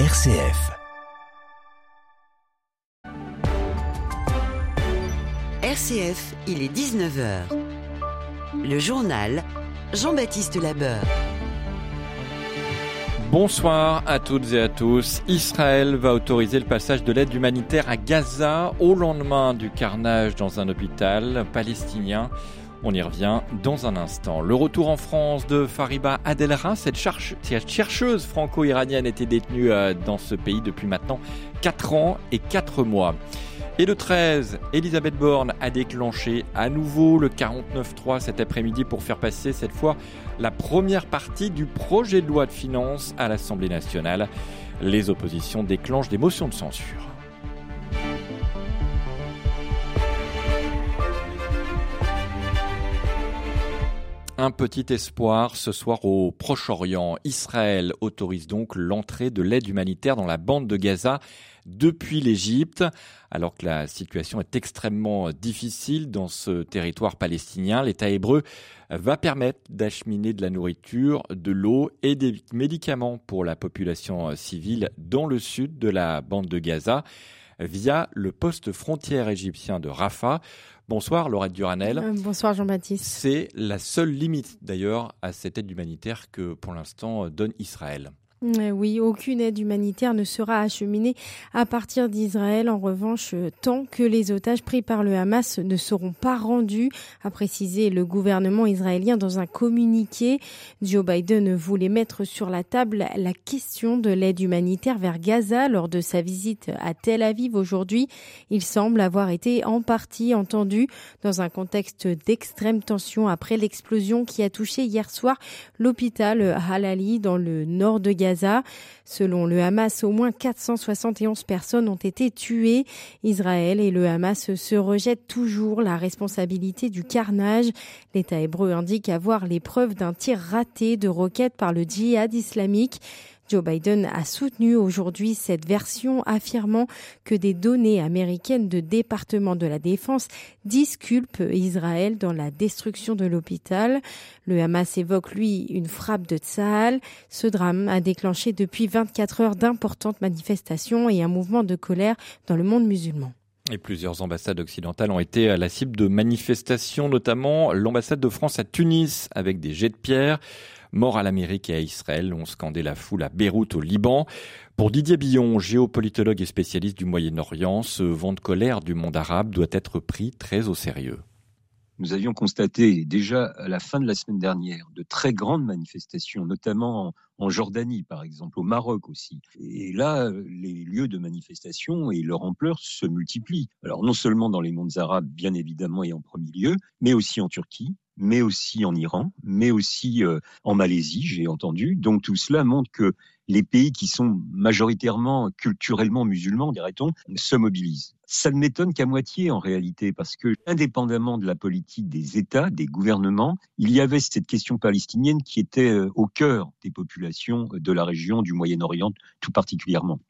RCF. RCF, il est 19h. Le journal Jean-Baptiste Labeur. Bonsoir à toutes et à tous. Israël va autoriser le passage de l'aide humanitaire à Gaza au lendemain du carnage dans un hôpital palestinien. On y revient dans un instant. Le retour en France de Fariba Adelra, cette, chercheuse franco-iranienne était détenue euh, dans ce pays depuis maintenant 4 ans et 4 mois. Et le 13, Elisabeth Borne a déclenché à nouveau le 49-3 cet après-midi pour faire passer cette fois la première partie du projet de loi de finances à l'Assemblée nationale. Les oppositions déclenchent des motions de censure. Un petit espoir ce soir au Proche-Orient. Israël autorise donc l'entrée de l'aide humanitaire dans la bande de Gaza depuis l'Égypte, alors que la situation est extrêmement difficile dans ce territoire palestinien. L'État hébreu va permettre d'acheminer de la nourriture, de l'eau et des médicaments pour la population civile dans le sud de la bande de Gaza via le poste frontière égyptien de Rafah. Bonsoir Laurette Duranel. Euh, bonsoir Jean-Baptiste. C'est la seule limite d'ailleurs à cette aide humanitaire que pour l'instant donne Israël. Euh, oui, aucune aide humanitaire ne sera acheminée à partir d'Israël. En revanche, euh, tant que les otages pris par le Hamas ne seront pas rendus, a précisé le gouvernement israélien dans un communiqué. Joe Biden voulait mettre sur la table la question de l'aide humanitaire vers Gaza lors de sa visite à Tel Aviv aujourd'hui. Il semble avoir été en partie entendu dans un contexte d'extrême tension après l'explosion qui a touché hier soir l'hôpital Halali dans le nord de Gaza. Selon le Hamas, au moins 471 personnes ont été tuées. Israël et le Hamas se rejettent toujours la responsabilité du carnage. L'État hébreu indique avoir les preuves d'un tir raté de roquettes par le djihad islamique. Joe Biden a soutenu aujourd'hui cette version affirmant que des données américaines de département de la défense disculpent Israël dans la destruction de l'hôpital. Le Hamas évoque lui une frappe de Tsahal. Ce drame a déclenché depuis 24 heures d'importantes manifestations et un mouvement de colère dans le monde musulman. Et plusieurs ambassades occidentales ont été à la cible de manifestations, notamment l'ambassade de France à Tunis avec des jets de pierre. Mort à l'Amérique et à Israël, ont scandé la foule à Beyrouth au Liban. Pour Didier Billon, géopolitologue et spécialiste du Moyen-Orient, ce vent de colère du monde arabe doit être pris très au sérieux. Nous avions constaté déjà à la fin de la semaine dernière de très grandes manifestations, notamment en Jordanie par exemple, au Maroc aussi. Et là, les lieux de manifestation et leur ampleur se multiplient. Alors non seulement dans les mondes arabes, bien évidemment, et en premier lieu, mais aussi en Turquie, mais aussi en Iran, mais aussi euh, en Malaisie, j'ai entendu. Donc tout cela montre que les pays qui sont majoritairement culturellement musulmans, dirait-on, se mobilisent. Ça ne m'étonne qu'à moitié en réalité, parce que indépendamment de la politique des États, des gouvernements, il y avait cette question palestinienne qui était euh, au cœur des populations de la région du Moyen-Orient tout particulièrement.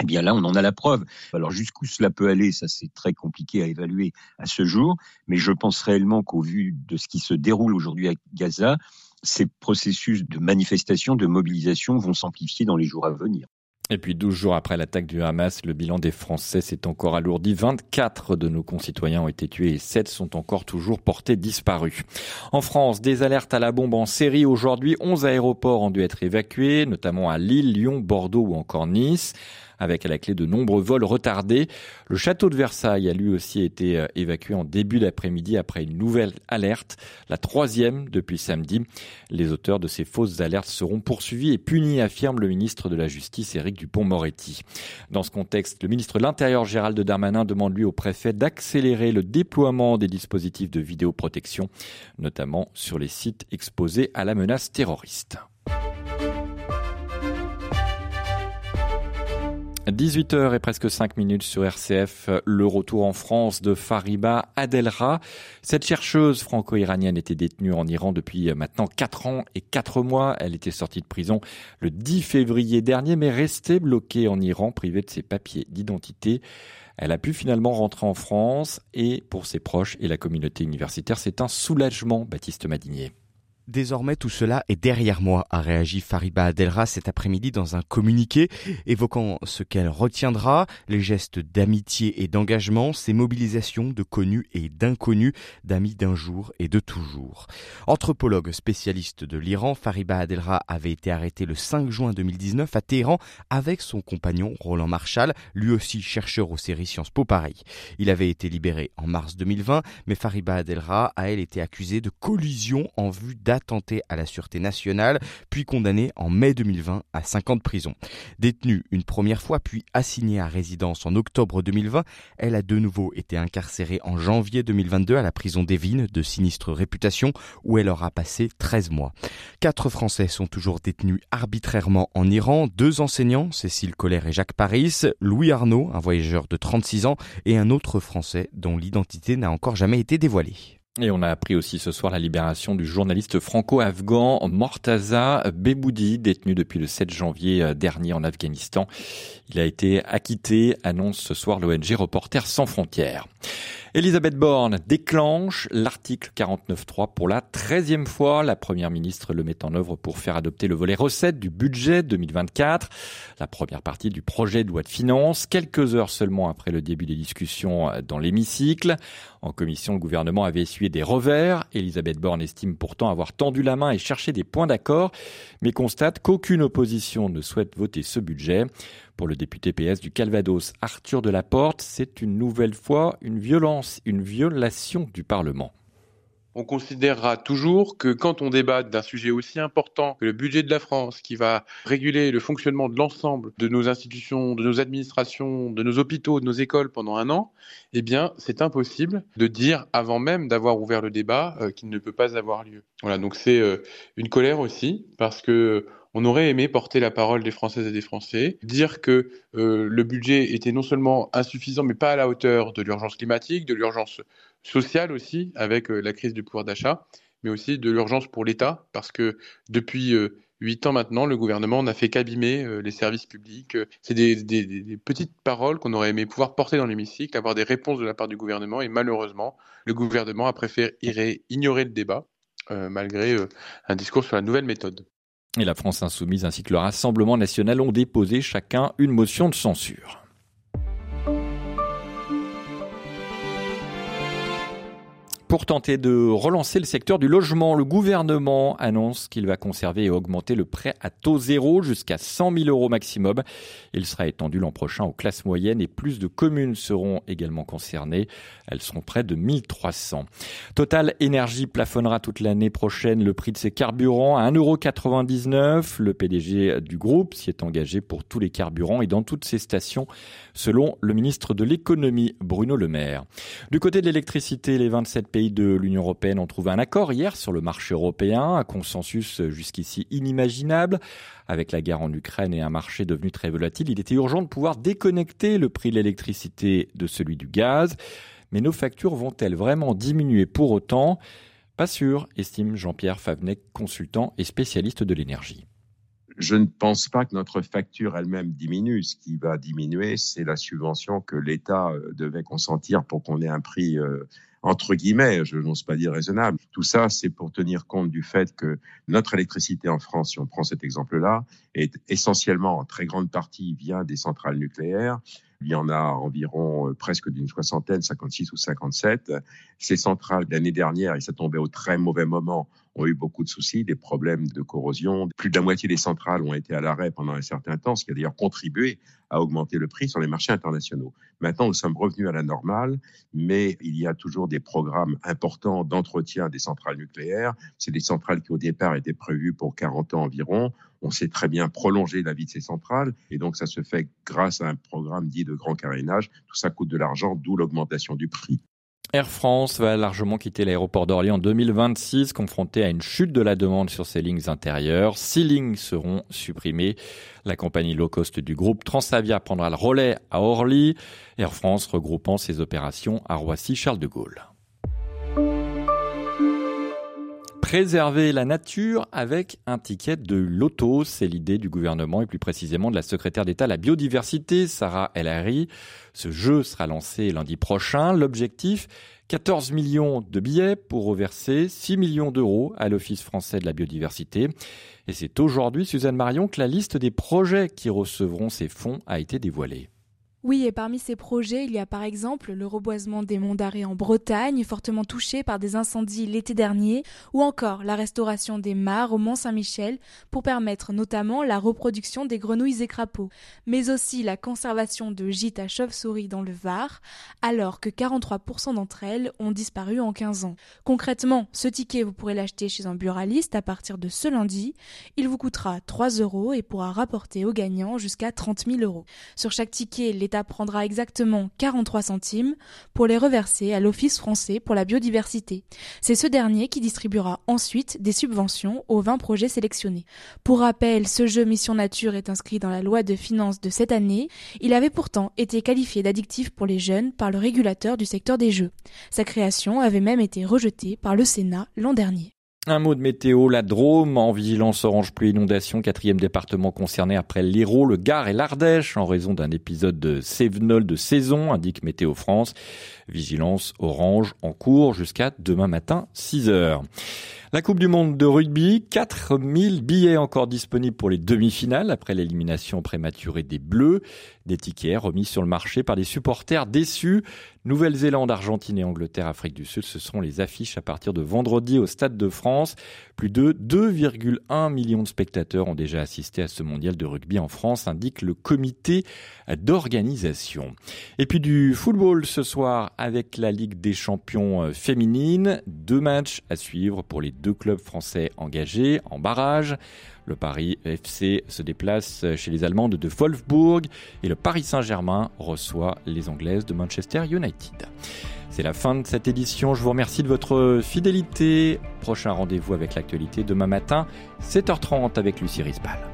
Eh bien là, on en a la preuve. Alors jusqu'où cela peut aller, ça c'est très compliqué à évaluer à ce jour, mais je pense réellement qu'au vu de ce qui se déroule aujourd'hui à Gaza, ces processus de manifestation, de mobilisation vont s'amplifier dans les jours à venir. Et puis 12 jours après l'attaque du Hamas, le bilan des Français s'est encore alourdi. 24 de nos concitoyens ont été tués et 7 sont encore toujours portés disparus. En France, des alertes à la bombe en série aujourd'hui. 11 aéroports ont dû être évacués, notamment à Lille, Lyon, Bordeaux ou encore Nice avec à la clé de nombreux vols retardés. Le château de Versailles a lui aussi été euh, évacué en début d'après-midi après une nouvelle alerte, la troisième depuis samedi. Les auteurs de ces fausses alertes seront poursuivis et punis, affirme le ministre de la Justice Éric Dupont-Moretti. Dans ce contexte, le ministre de l'Intérieur Gérald Darmanin demande lui au préfet d'accélérer le déploiement des dispositifs de vidéoprotection, notamment sur les sites exposés à la menace terroriste. 18h et presque 5 minutes sur RCF, le retour en France de Fariba Adelra. Cette chercheuse franco-iranienne était détenue en Iran depuis maintenant 4 ans et 4 mois. Elle était sortie de prison le 10 février dernier mais restait bloquée en Iran, privée de ses papiers d'identité. Elle a pu finalement rentrer en France et pour ses proches et la communauté universitaire, c'est un soulagement, Baptiste Madinier. Désormais, tout cela est derrière moi, a réagi Fariba Adelra cet après-midi dans un communiqué évoquant ce qu'elle retiendra, les gestes d'amitié et d'engagement, ses mobilisations de connus et d'inconnus, d'amis d'un jour et de toujours. Anthropologue spécialiste de l'Iran, Fariba Adelra avait été arrêté le 5 juin 2019 à Téhéran avec son compagnon Roland Marshall, lui aussi chercheur aux séries Sciences Po Paris. Il avait été libéré en mars 2020, mais Fariba Adelra a elle été accusée de collusion en vue d'attenté à la sûreté nationale, puis condamné en mai 2020 à 5 ans de prison. Détenue une première fois, puis assignée à résidence en octobre 2020, elle a de nouveau été incarcérée en janvier 2022 à la prison d'Evin de sinistre réputation, où elle aura passé 13 mois. Quatre Français sont toujours détenus arbitrairement en Iran, deux enseignants, Cécile Colère et Jacques Paris, Louis Arnaud, un voyageur de 36 ans, et un autre Français dont l'identité n'a encore jamais été dévoilée. Et on a appris aussi ce soir la libération du journaliste franco-afghan Mortaza Beboudi, détenu depuis le 7 janvier euh, dernier en Afghanistan. Il a été acquitté, annonce ce soir l'ONG Reporters sans frontières. Elisabeth Borne déclenche l'article 49.3 pour la treizième fois. La première ministre le met en œuvre pour faire adopter le volet recettes du budget 2024. La première partie du projet de loi de finances, quelques heures seulement après le début des discussions dans l'hémicycle. En commission, le gouvernement avait essuyé des revers. Elisabeth Borne estime pourtant avoir tendu la main et cherché des points d'accord, mais constate qu'aucune opposition ne souhaite voter ce budget. Pour le député PS du Calvados, Arthur Delaporte, c'est une nouvelle fois une violence, une violation du Parlement. On considérera toujours que quand on débat d'un sujet aussi important que le budget de la France, qui va réguler le fonctionnement de l'ensemble de nos institutions, de nos administrations, de nos hôpitaux, de nos écoles pendant un an, eh bien, c'est impossible de dire avant même d'avoir ouvert le débat euh, qu'il ne peut pas avoir lieu. Voilà, donc c'est euh, une colère aussi parce que on aurait aimé porter la parole des Françaises et des Français, dire que euh, le budget était non seulement insuffisant, mais pas à la hauteur de l'urgence climatique, de l'urgence sociale aussi, avec euh, la crise du pouvoir d'achat, mais aussi de l'urgence pour l'État, parce que depuis euh, huit ans maintenant, le gouvernement n'a fait qu'abîmer les services publics. C'est des, des, petites paroles qu'on aurait aimé pouvoir porter dans l'hémicycle, avoir des réponses de la part du gouvernement, et malheureusement, le gouvernement a préféré ignorer le débat, malgré un discours sur la nouvelle méthode et la France insoumise ainsi que le Rassemblement national ont déposé chacun une motion de censure. Pour tenter de relancer le secteur du logement, le gouvernement annonce qu'il va conserver et augmenter le prêt à taux zéro jusqu'à 100 000 euros maximum. Il sera étendu l'an prochain aux classes moyennes et plus de communes seront également concernées. Elles seront près de 1300. Total Énergie plafonnera toute l'année prochaine le prix de ses carburants à 1,99€. Le PDG du groupe s'y est engagé pour tous les carburants et dans toutes ses stations, selon le ministre de l'économie Bruno Le Maire. Du côté de l'électricité, les 27 pays de l'Union européenne ont trouvé un accord hier sur le marché européen, un consensus jusqu'ici inimaginable. Avec la guerre en Ukraine et un marché devenu très volatile, il était urgent de pouvoir déconnecter le prix de l'électricité de celui du gaz. Mais nos factures vont-elles vraiment diminuer pour autant? Pas sûr, estime Jean-Pierre Favnec, consultant et spécialiste de l'énergie. Je ne pense pas que notre facture elle-même diminue. Ce qui va diminuer, c'est la subvention que l'État euh, devait consentir pour qu'on ait un prix euh, entre guillemets, je n'ose pas dire raisonnable. Tout ça, c'est pour tenir compte du fait que notre électricité en France, si on prend cet exemple-là, est essentiellement en très grande partie via des centrales nucléaires. Il y en a environ euh, presque d'une soixantaine, 56 ou 57. Ces centrales, l'année dernière, et ça tombait au très mauvais moment, ont eu beaucoup de soucis, des problèmes de corrosion. Plus de la moitié des centrales ont été à l'arrêt pendant un certain temps, ce qui a d'ailleurs contribué à augmenter le prix sur les marchés internationaux. Maintenant, nous sommes revenus à la normale, mais il y a toujours des programmes importants d'entretien des centrales nucléaires. C'est des centrales qui, au départ, étaient prévues pour 40 ans environ. On sait très bien prolonger la vie de ces centrales, et donc ça se fait grâce à un programme dit de grand carénage. Tout ça coûte de l'argent, d'où l'augmentation du prix. Air France va largement quitter l'aéroport d'Orly en 2026, confronté à une chute de la demande sur ses lignes intérieures. Six lignes seront supprimées. La compagnie low cost du groupe Transavia prendra le relais à Orly. Air France regroupant ses opérations à Roissy-Charles de Gaulle. Préserver la nature avec un ticket de loto, c'est l'idée du gouvernement et plus précisément de la secrétaire d'État à la biodiversité, Sarah El Harry. Ce jeu sera lancé lundi prochain. L'objectif, 14 millions de billets pour reverser 6 millions d'euros à l'Office français de la biodiversité. Et c'est aujourd'hui, Suzanne Marion, que la liste des projets qui recevront ces fonds a été dévoilée. Oui, et parmi ces projets, il y a par exemple le reboisement des monts d'Arrée en Bretagne, fortement touché par des incendies l'été dernier, ou encore la restauration des mares au Mont-Saint-Michel pour permettre notamment la reproduction des grenouilles et crapauds, mais aussi la conservation de gîtes à chauves-souris dans le Var, alors que 43% d'entre elles ont disparu en 15 ans. Concrètement, ce ticket, vous pourrez l'acheter chez un buraliste à partir de ce lundi. Il vous coûtera 3 euros et pourra rapporter aux gagnants jusqu'à 30 000 euros. Sur chaque ticket, les l'État prendra exactement 43 centimes pour les reverser à l'Office français pour la biodiversité. C'est ce dernier qui distribuera ensuite des subventions aux 20 projets sélectionnés. Pour rappel, ce jeu Mission Nature est inscrit dans la loi de finances de cette année. Il avait pourtant été qualifié d'addictif pour les jeunes par le régulateur du secteur des jeux. Sa création avait même été rejetée par le Sénat l'an dernier. Un mot de météo, la Drôme en vigilance orange pluie inondation, quatrième département concerné après l'Hérault, le Gard et l'Ardèche en raison d'un épisode de sévenol de saison, indique Météo France. Vigilance orange en cours jusqu'à demain matin 6 heures. La Coupe du Monde de rugby, 4000 billets encore disponibles pour les demi-finales après l'élimination prématurée des Bleus. Des tickets remis sur le marché par des supporters déçus. Nouvelle-Zélande, Argentine et Angleterre, Afrique du Sud, ce seront les affiches à partir de vendredi au Stade de France. Plus de 2,1 millions de spectateurs ont déjà assisté à ce mondial de rugby en France, indique le comité d'organisation. Et puis du football ce soir avec la Ligue des champions euh, féminines. Deux matchs à suivre pour les deux clubs français engagés en barrage. Le Paris FC se déplace chez les Allemandes de Wolfsburg et le Paris Saint-Germain reçoit les Anglaises de Manchester United. C'est la fin de cette édition. Je vous remercie de votre fidélité. Prochain rendez-vous avec l'actualité demain matin, 7h30 avec Lucie Rispal.